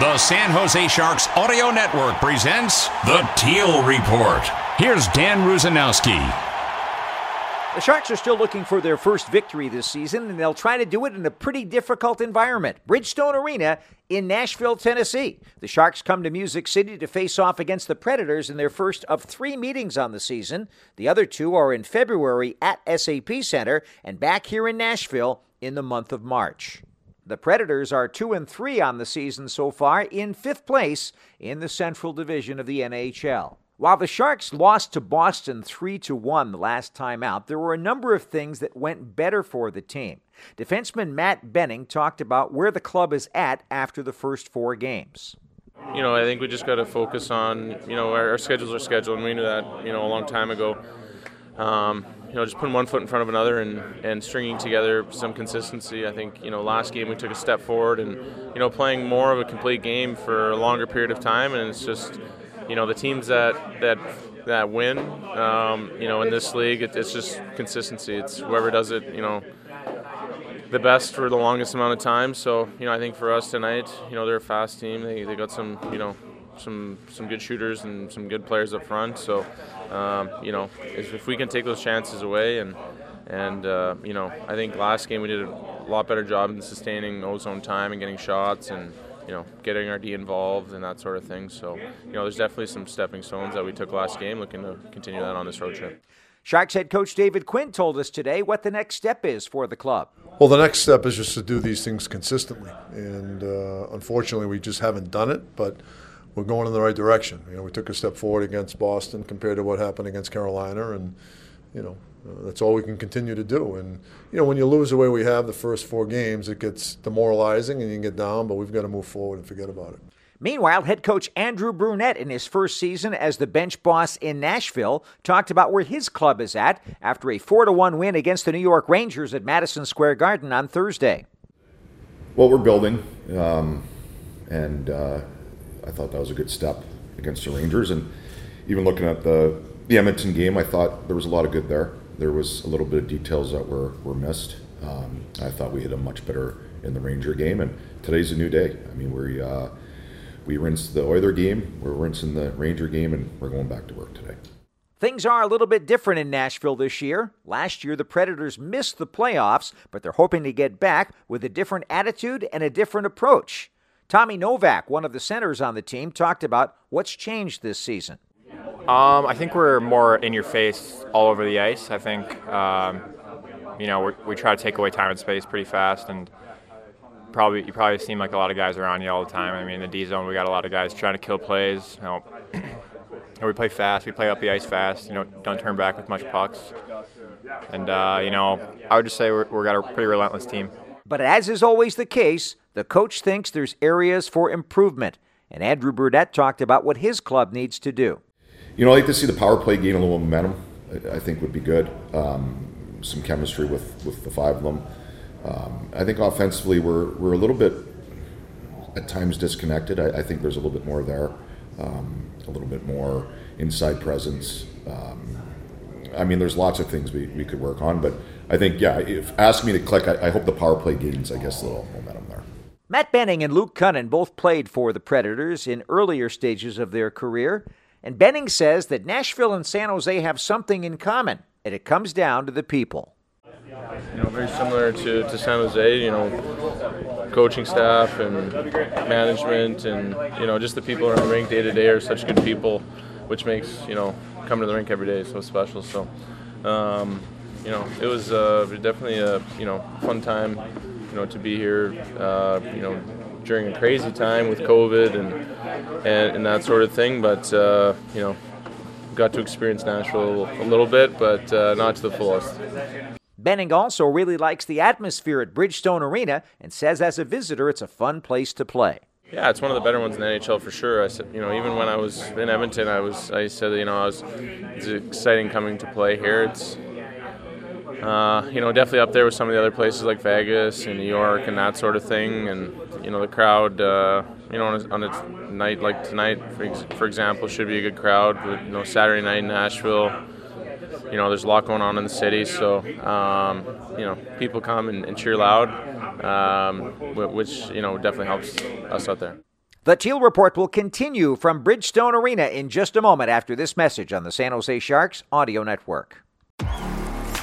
The San Jose Sharks Audio Network presents the Teal Report. Here's Dan Rusanowsky. The Sharks are still looking for their first victory this season, and they'll try to do it in a pretty difficult environment Bridgestone Arena in Nashville, Tennessee. The Sharks come to Music City to face off against the Predators in their first of three meetings on the season. The other two are in February at SAP Center and back here in Nashville in the month of March. The Predators are 2 and 3 on the season so far in 5th place in the Central Division of the NHL. While the Sharks lost to Boston 3 to 1 the last time out, there were a number of things that went better for the team. Defenseman Matt Benning talked about where the club is at after the first 4 games. You know, I think we just got to focus on, you know, our, our, schedules are scheduled, and we knew that, you know, a long time ago. Um, you know, just putting one foot in front of another and, and stringing together some consistency. I think, you know, last game we took a step forward and, you know, playing more of a complete game for a longer period of time, and it's just, you know the teams that that that win, um, you know, in this league, it, it's just consistency. It's whoever does it, you know, the best for the longest amount of time. So, you know, I think for us tonight, you know, they're a fast team. They, they got some, you know, some some good shooters and some good players up front. So, um, you know, if, if, we can take those chances away and and uh, you know, I think last game we did a lot better job in sustaining O-zone time and getting shots and you know, getting our D involved and that sort of thing. So, you know, there's definitely some stepping stones that we took last game, looking to continue that on this road trip. Sharks head coach David Quinn told us today what the next step is for the club. Well, the next step is just to do these things consistently, and uh, unfortunately, we just haven't done it. But we're going in the right direction. You know, we took a step forward against Boston compared to what happened against Carolina, and you know, uh, that's all we can continue to do. And you know, when you lose the way we have the first four games, it gets demoralizing and you can get down. But we've got to move forward and forget about it. Meanwhile, head coach Andrew Brunette, in his first season as the bench boss in Nashville, talked about where his club is at after a 4 to 1 win against the New York Rangers at Madison Square Garden on Thursday. Well, we're building, um, and uh, I thought that was a good step against the Rangers. And even looking at the, the Edmonton game, I thought there was a lot of good there there was a little bit of details that were, were missed. Um, I thought we hit a much better in the Ranger game, and today's a new day. I mean, we uh, we rinsed the Oiler game, we're rinsing the Ranger game, and we're going back to work today. Things are a little bit different in Nashville this year. Last year, the Predators missed the playoffs, but they're hoping to get back with a different attitude and a different approach. Tommy Novak, one of the centers on the team, talked about what's changed this season. Um, I think we're more in your face all over the ice. I think um, you know we try to take away time and space pretty fast, and probably you probably seem like a lot of guys around you all the time. I mean, in the D zone we got a lot of guys trying to kill plays. You know, we play fast. We play up the ice fast. You know, don't turn back with much pucks. And uh, you know, I would just say we've got a pretty relentless team. But as is always the case, the coach thinks there's areas for improvement. And Andrew Brunette talked about what his club needs to do you know, I like to see the power play gain a little momentum. I, think would be good. Um, some chemistry with, with the five of them. Um, I think offensively we're we're a little bit at times disconnected. I, I think there's a little bit more there, um, a little bit more inside presence. Um, I mean, there's lots of things we, we could work on, but I think yeah, if ask me to click, I, I hope the power play gains. I guess a little momentum there. Matt Benning and Luke Kunin both played for the Predators in earlier stages of their career. And Benning says that Nashville and San Jose have something in common, and it comes down to the people. You know, very similar to, to San Jose, you know, coaching staff and management and, you know, just the people around the rink day to day are such good people, which makes, you know, coming to the rink every day so special. So, um, you know, it was uh, definitely a, you know, fun time, you know, to be here, uh, you know, during a crazy time with COVID and and, and that sort of thing. But uh, you know, got to experience Nashville a little bit, but uh, not to the fullest. Benning also really likes the atmosphere at Bridgestone Arena and says as a visitor it's a fun place to play. Yeah, it's one of the better ones in the NHL for sure. I said, you know, even when I was in Edmonton, I was, I said, you know, I was, it's exciting coming to play here. It's, uh, you know, definitely up there with some of the other places like Vegas and New York and that sort of thing. And you know, the crowd, uh, you know, on a, on a, night like tonight, for, ex- for example, should be a good crowd. But, you know, Saturday night in Nashville, you know, there's a lot going on in the city, so um, you know, people come and, and cheer loud, um, which you know definitely helps us out there. The Teal Report will continue from Bridgestone Arena in just a moment after this message on the San Jose Sharks Audio Network.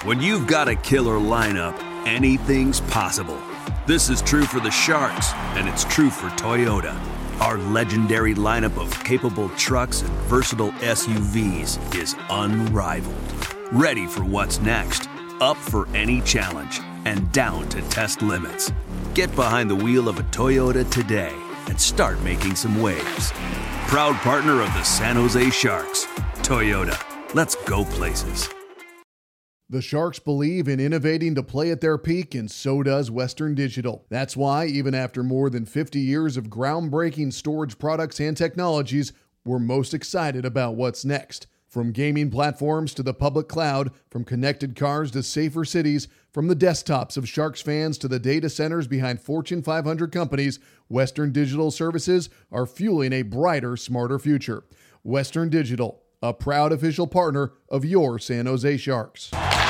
When you've got a killer lineup, anything's possible. This is true for the Sharks, and it's true for Toyota. Our legendary lineup of capable trucks and versatile SUVs is unrivaled. Ready for what's next, up for any challenge, and down to test limits. Get behind the wheel of a Toyota today and start making some waves. Proud partner of the San Jose Sharks, Toyota. Let's go places. The Sharks believe in innovating to play at their peak, and so does Western Digital. That's why, even after more than 50 years of groundbreaking storage products and technologies, we're most excited about what's next. From gaming platforms to the public cloud, from connected cars to safer cities, from the desktops of Sharks fans to the data centers behind Fortune 500 companies, Western Digital services are fueling a brighter, smarter future. Western Digital, a proud official partner of your San Jose Sharks.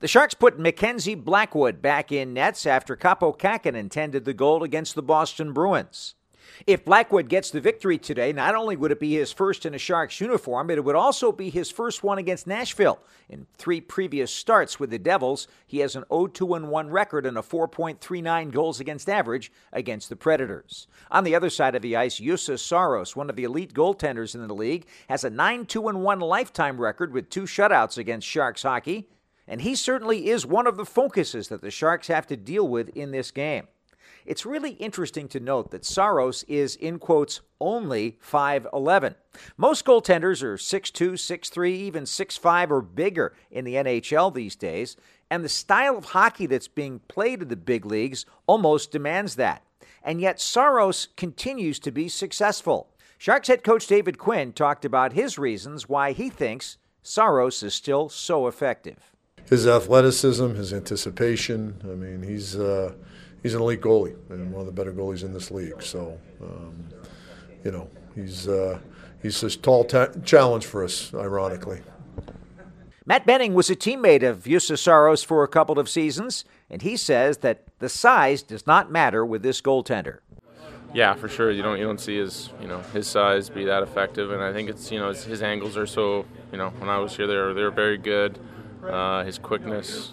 The Sharks put Mackenzie Blackwood back in nets after Kaapo Kähkönen tended the goal against the Boston Bruins. If Blackwood gets the victory today, not only would it be his first in a Sharks uniform, but it would also be his first one against Nashville. In three previous starts with the Devils, he has an 0-2 1 record and a 4.39 goals against average against the Predators. On the other side of the ice, Juuse Saros, one of the elite goaltenders in the league, has a 9-2 1 lifetime record with two shutouts against Sharks hockey and he certainly is one of the focuses that the Sharks have to deal with in this game. It's really interesting to note that Saros is, in quotes, only 5'11. Most goaltenders are 6'2, 6'3, even 6'5 or bigger in the NHL these days, and the style of hockey that's being played in the big leagues almost demands that. And yet Saros continues to be successful. Sharks head coach David Quinn talked about his reasons why he thinks Saros is still so effective his athleticism, his anticipation. I mean, he's uh, he's an elite goalie and one of the better goalies in this league. So, um, you know, he's uh, he's a tall ta- challenge for us, ironically. Matt Benning was a teammate of Juuse Saros for a couple of seasons, and he says that the size does not matter with this goaltender. Yeah, for sure. You don't you don't see his you know his size be that effective, and I think it's you know his angles are so you know when I was here they were they were very good uh, his quickness,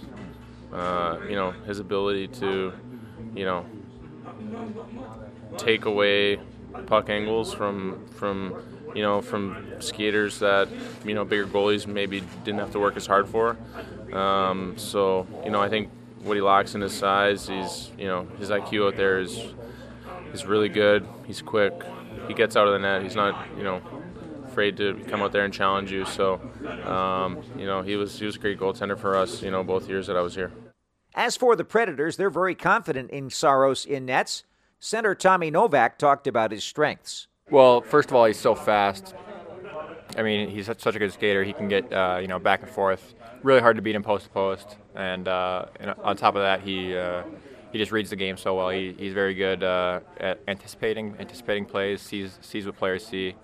uh, you know, his ability to, you know, take away puck angles from from you know from skaters that you know bigger goalies maybe didn't have to work as hard for. Um, so you know, I think what he lacks in his size, he's you know his IQ out there is is really good. He's quick. He gets out of the net. He's not you know afraid to come out there and challenge you. So, um, you know, he was he was a great goaltender for us. You know, both years that I was here. As for the Predators, they're very confident in Saros in nets. Center Tommy Novak talked about his strengths. Well, first of all, he's so fast. I mean, he's such a good skater. He can get uh, you know back and forth. Really hard to beat him post to post. And, uh, and on top of that, he uh, he just reads the game so well. He, he's very good uh, at anticipating anticipating plays. sees sees what players see.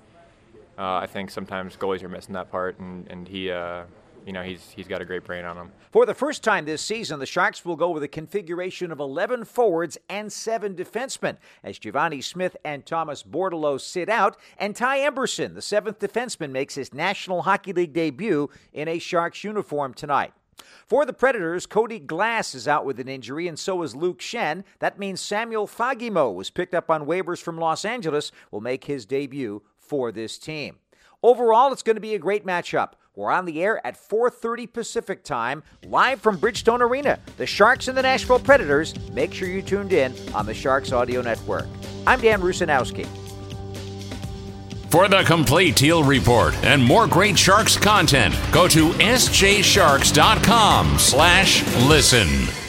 Uh, I think sometimes goalies are missing that part, and, and he, uh, you know, he's he's got a great brain on him. For the first time this season, the Sharks will go with a configuration of 11 forwards and seven defensemen, as Givani Smith and Thomas Bordeleau sit out, and Ty Emberson, the seventh defenseman, makes his National Hockey League debut in a Sharks uniform tonight. For the Predators, Cody Glass is out with an injury, and so is Luke Schenn. That means Samuel Fagemo was picked up on waivers from Los Angeles, will make his debut for this team. Overall, it's going to be a great matchup. We're on the air at 4:30 Pacific Time, live from Bridgestone Arena. The Sharks and the Nashville Predators. Make sure you tuned in on the Sharks Audio Network. I'm Dan Rusanowsky. For the complete Teal Report and more great Sharks content, go to sjsharks.com slash listen.